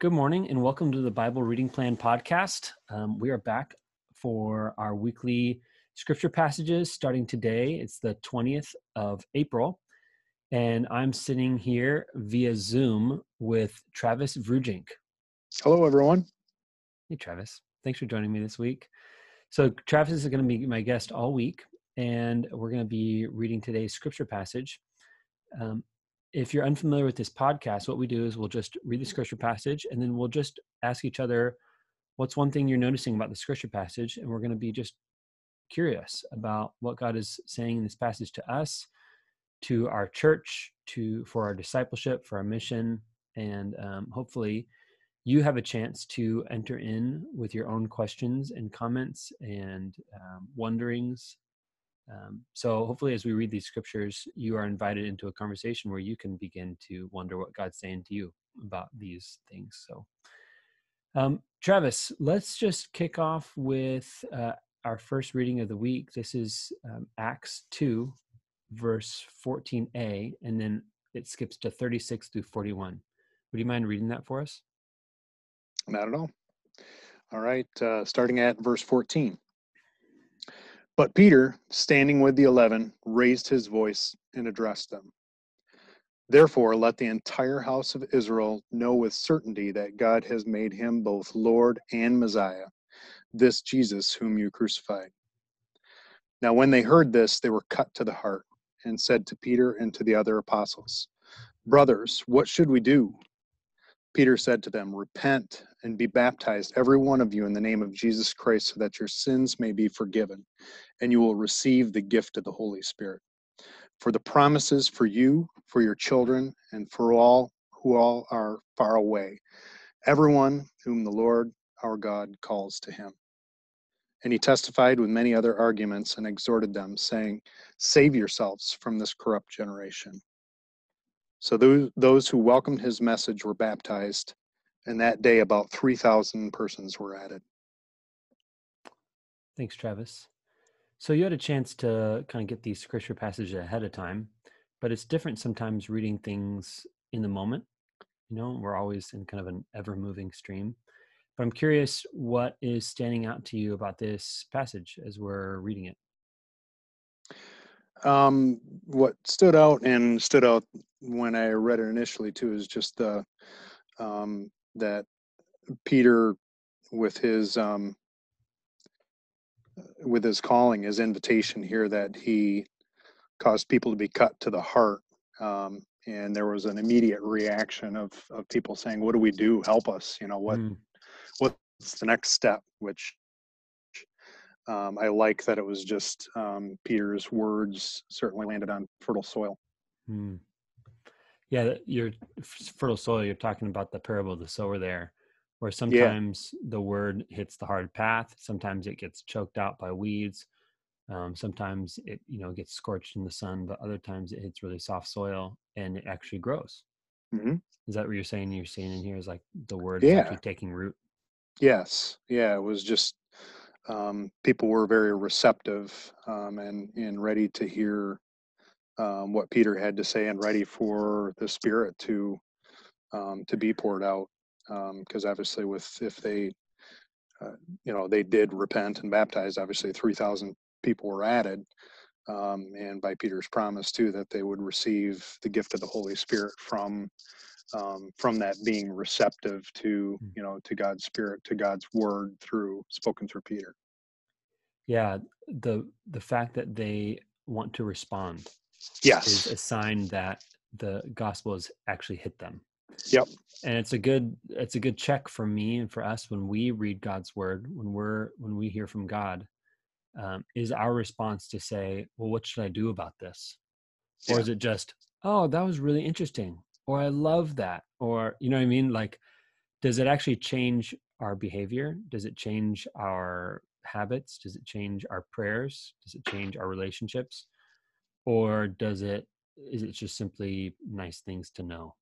Good morning and welcome to the Bible Reading Plan podcast. Um, we are back for our weekly scripture passages starting today. It's the 20th of April, and I'm sitting here via Zoom with Travis Vrujink. Hello, everyone. Hey, Travis. Thanks for joining me this week. So, Travis is going to be my guest all week, and we're going to be reading today's scripture passage. Um, if you're unfamiliar with this podcast, what we do is we'll just read the scripture passage and then we'll just ask each other, what's one thing you're noticing about the scripture passage? And we're going to be just curious about what God is saying in this passage to us, to our church, to for our discipleship, for our mission, and um, hopefully you have a chance to enter in with your own questions and comments and um, wonderings um, so hopefully, as we read these scriptures, you are invited into a conversation where you can begin to wonder what God's saying to you about these things. So, um, Travis, let's just kick off with uh, our first reading of the week. This is um, Acts 2, verse 14a, and then it skips to 36 through 41. Would you mind reading that for us? Not at all. All right, uh, starting at verse 14. But Peter, standing with the eleven, raised his voice and addressed them. Therefore, let the entire house of Israel know with certainty that God has made him both Lord and Messiah, this Jesus whom you crucified. Now, when they heard this, they were cut to the heart and said to Peter and to the other apostles, Brothers, what should we do? Peter said to them, Repent and be baptized, every one of you, in the name of Jesus Christ, so that your sins may be forgiven, and you will receive the gift of the Holy Spirit. For the promises for you, for your children, and for all who all are far away, everyone whom the Lord our God calls to him. And he testified with many other arguments and exhorted them, saying, Save yourselves from this corrupt generation. So those, those who welcomed his message were baptized, and that day about 3,000 persons were added. Thanks, Travis. So you had a chance to kind of get these scripture passages ahead of time, but it's different sometimes reading things in the moment. You know, we're always in kind of an ever moving stream. But I'm curious what is standing out to you about this passage as we're reading it. Um, what stood out and stood out when I read it initially too is just the um, that Peter, with his um, with his calling, his invitation here, that he caused people to be cut to the heart, um, and there was an immediate reaction of of people saying, "What do we do? Help us! You know what? Mm. What's the next step?" Which um, I like that it was just um, Peter's words certainly landed on fertile soil. Mm. Yeah, your fertile soil. You're talking about the parable of the sower there, where sometimes yeah. the word hits the hard path. Sometimes it gets choked out by weeds. Um, sometimes it you know gets scorched in the sun, but other times it hits really soft soil and it actually grows. Mm-hmm. Is that what you're saying? You're seeing in here is like the word yeah. actually taking root. Yes. Yeah. It was just um, people were very receptive um, and and ready to hear um, what Peter had to say and ready for the Spirit to um, to be poured out. Because um, obviously, with if they uh, you know they did repent and baptize, obviously three thousand people were added. Um, and by Peter's promise too that they would receive the gift of the Holy Spirit from um, from that being receptive to hmm. you know to God's Spirit to God's Word through spoken through Peter. Yeah, the the fact that they want to respond yes is a sign that the gospel has actually hit them. Yep. And it's a good it's a good check for me and for us when we read God's word when we're when we hear from God. Um, is our response to say, well, what should I do about this? Or is it just, oh, that was really interesting or I love that, or you know what I mean? Like, does it actually change our behavior? Does it change our habits? Does it change our prayers? Does it change our relationships? Or does it is it just simply nice things to know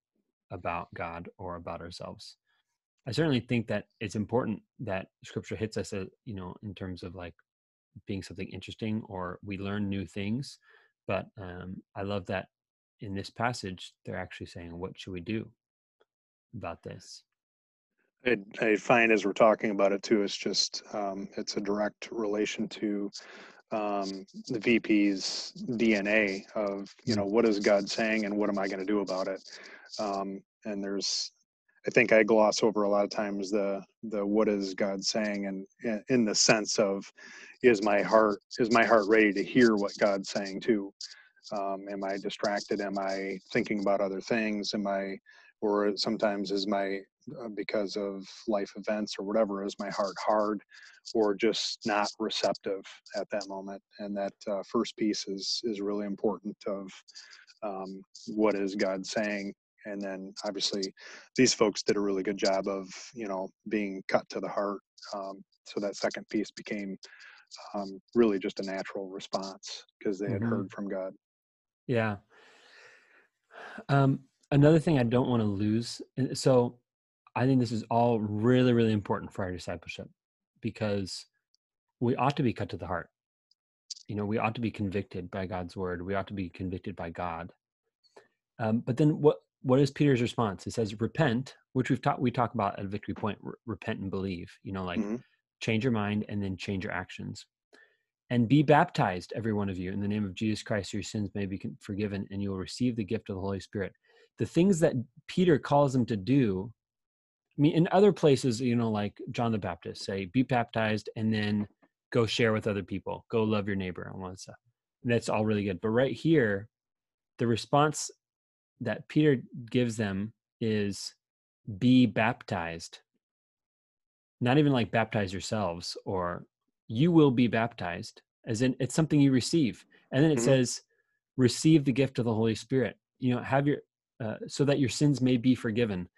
about God or about ourselves? I certainly think that it's important that scripture hits us, at, you know, in terms of like being something interesting or we learn new things. But um, I love that in this passage, they're actually saying, what should we do about this? I, I find as we're talking about it too, it's just um, it's a direct relation to um, the VP's DNA of you know what is God saying and what am I going to do about it. Um, and there's, I think I gloss over a lot of times the the what is God saying and in, the sense of is my heart is my heart ready to hear what God's saying too. Um, am I distracted? Am I thinking about other things? Am I, or sometimes is my because of life events or whatever is my heart hard or just not receptive at that moment and that uh, first piece is is really important of um, what is god saying and then obviously these folks did a really good job of you know being cut to the heart um, so that second piece became um, really just a natural response because they had Mhm. heard from god Yeah. Um, another thing I don't want to lose. So I think this is all really, really important for our discipleship because we ought to be cut to the heart. You know, we ought to be convicted by God's word. We ought to be convicted by God. Um, but then what what is Peter's response? He says, repent, which we've talked we talk about at Victory Point, re- repent and believe, you know, like Mhm. change your mind and then change your actions. And be baptized, every one of you, in the name of Jesus Christ, your sins may be forgiven, and you will receive the gift of the Holy Spirit. The things that Peter calls them to do, I mean, in other places, you know, like John the Baptist, say, be baptized and then go share with other people, go love your neighbor, and all that stuff. And that's all really good. But right here, the response that Peter gives them is be baptized. Not even like baptize yourselves or you will be baptized, as in it's something you receive. And then it Mhm. says, receive the gift of the Holy Spirit. You know, have your, uh, so that your sins may be forgiven.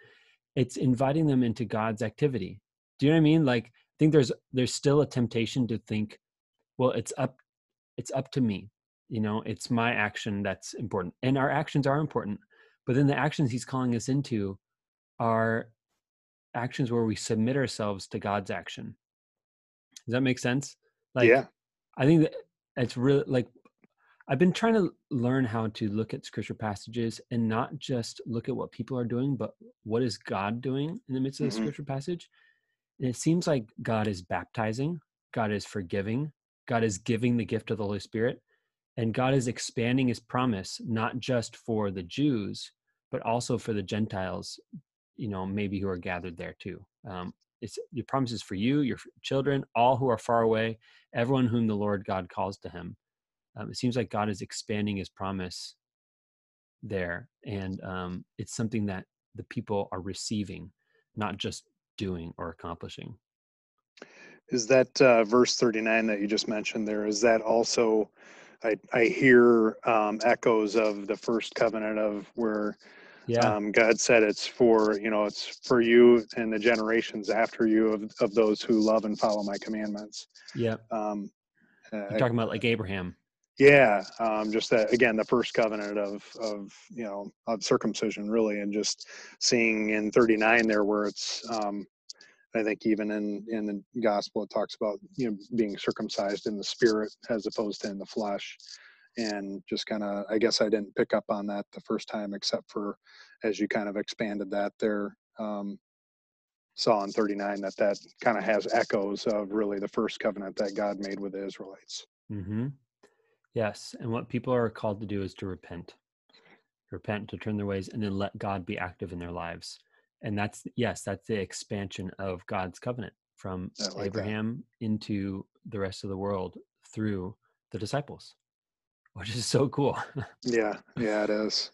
It's inviting them into God's activity. Do you know what I mean? Like, I think there's there's still a temptation to think, well, it's up, it's up to me. You know, it's my action that's important, and our actions are important. But then the actions He's calling us into are actions where we submit ourselves to God's action. Does that make sense? Like, yeah I think that it's really like I've been trying to learn how to look at scripture passages and not just look at what people are doing, but what is God doing in the midst of the Mhm. scripture passage. And it seems like God is baptizing, God is forgiving, God is giving the gift of the Holy Spirit, and God is expanding his promise not just for the Jews, but also for the Gentiles, you know, maybe who are gathered there too. Um, it's your promises for you, your children, all who are far away, everyone whom the Lord God calls to him. Um, it seems like God is expanding his promise there. And um, it's something that the people are receiving, not just doing or accomplishing. Is that uh, verse 39 that you just mentioned there? Is that also, I, I hear um, echoes of the first covenant of where Yeah. um, God said it's for, you know, it's for you and the generations after you of, of those who love and follow my commandments. yeah. Um, uh, You're talking about like Abraham. Yeah, um, just that again, the first covenant of of you know of circumcision, really, and just seeing in 39 there where it's, um, I think even in in the gospel it talks about you know being circumcised in the spirit as opposed to in the flesh, and just kind of I guess I didn't pick up on that the first time except for as you kind of expanded that there. Um, saw in 39 that that kind of has echoes of really the first covenant that God made with the Israelites. hmm Yes. And what people are called to do is to repent, repent, to turn their ways, and then let God be active in their lives. And that's, yes, that's the expansion of God's covenant from like that. Abraham into the rest of the world through the disciples, which is so cool. Yeah, yeah, it is.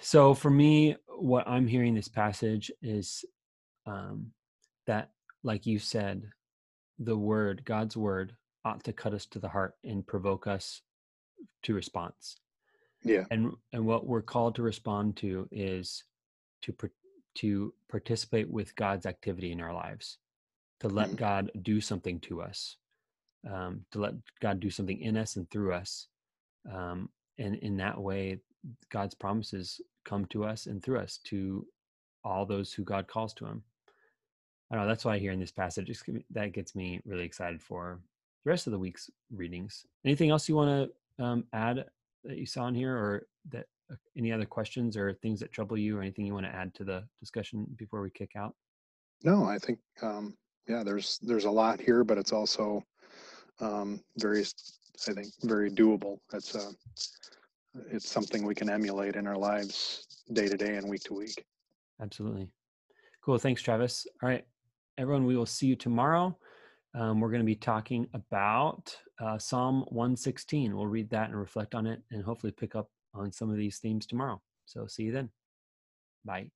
so for me, what I'm hearing this passage is um, that, like you said, the word, God's word, ought to cut us to the heart and provoke us to response. Yeah. and and what we're called to respond to is to to participate with God's activity in our lives, to let Mhm. God do something to us, um, to let God do something in us and through us. Um, and in that way, God's promises come to us and through us to all those who God calls to Him. I don't know. That's why I hear in this passage that gets me really excited for the rest of the week's readings. Anything else you want to um, add that you saw in here, or that uh, any other questions or things that trouble you, or anything you want to add to the discussion before we kick out? No, I think um, yeah, there's there's a lot here, but it's also um, very, I think, very doable. It's uh, it's something we can emulate in our lives day to day and week to week. Absolutely. Cool. Thanks, Travis. All right, everyone, we will see you tomorrow. Um, we're going to be talking about uh, Psalm 116. We'll read that and reflect on it and hopefully pick up on some of these themes tomorrow. So, see you then. Bye.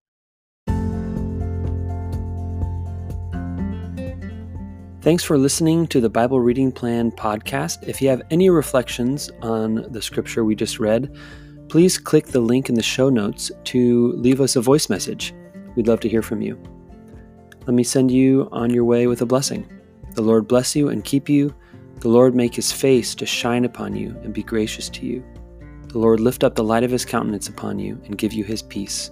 Thanks for listening to the Bible Reading Plan podcast. If you have any reflections on the scripture we just read, please click the link in the show notes to leave us a voice message. We'd love to hear from you. Let me send you on your way with a blessing. The Lord bless you and keep you. The Lord make his face to shine upon you and be gracious to you. The Lord lift up the light of his countenance upon you and give you his peace.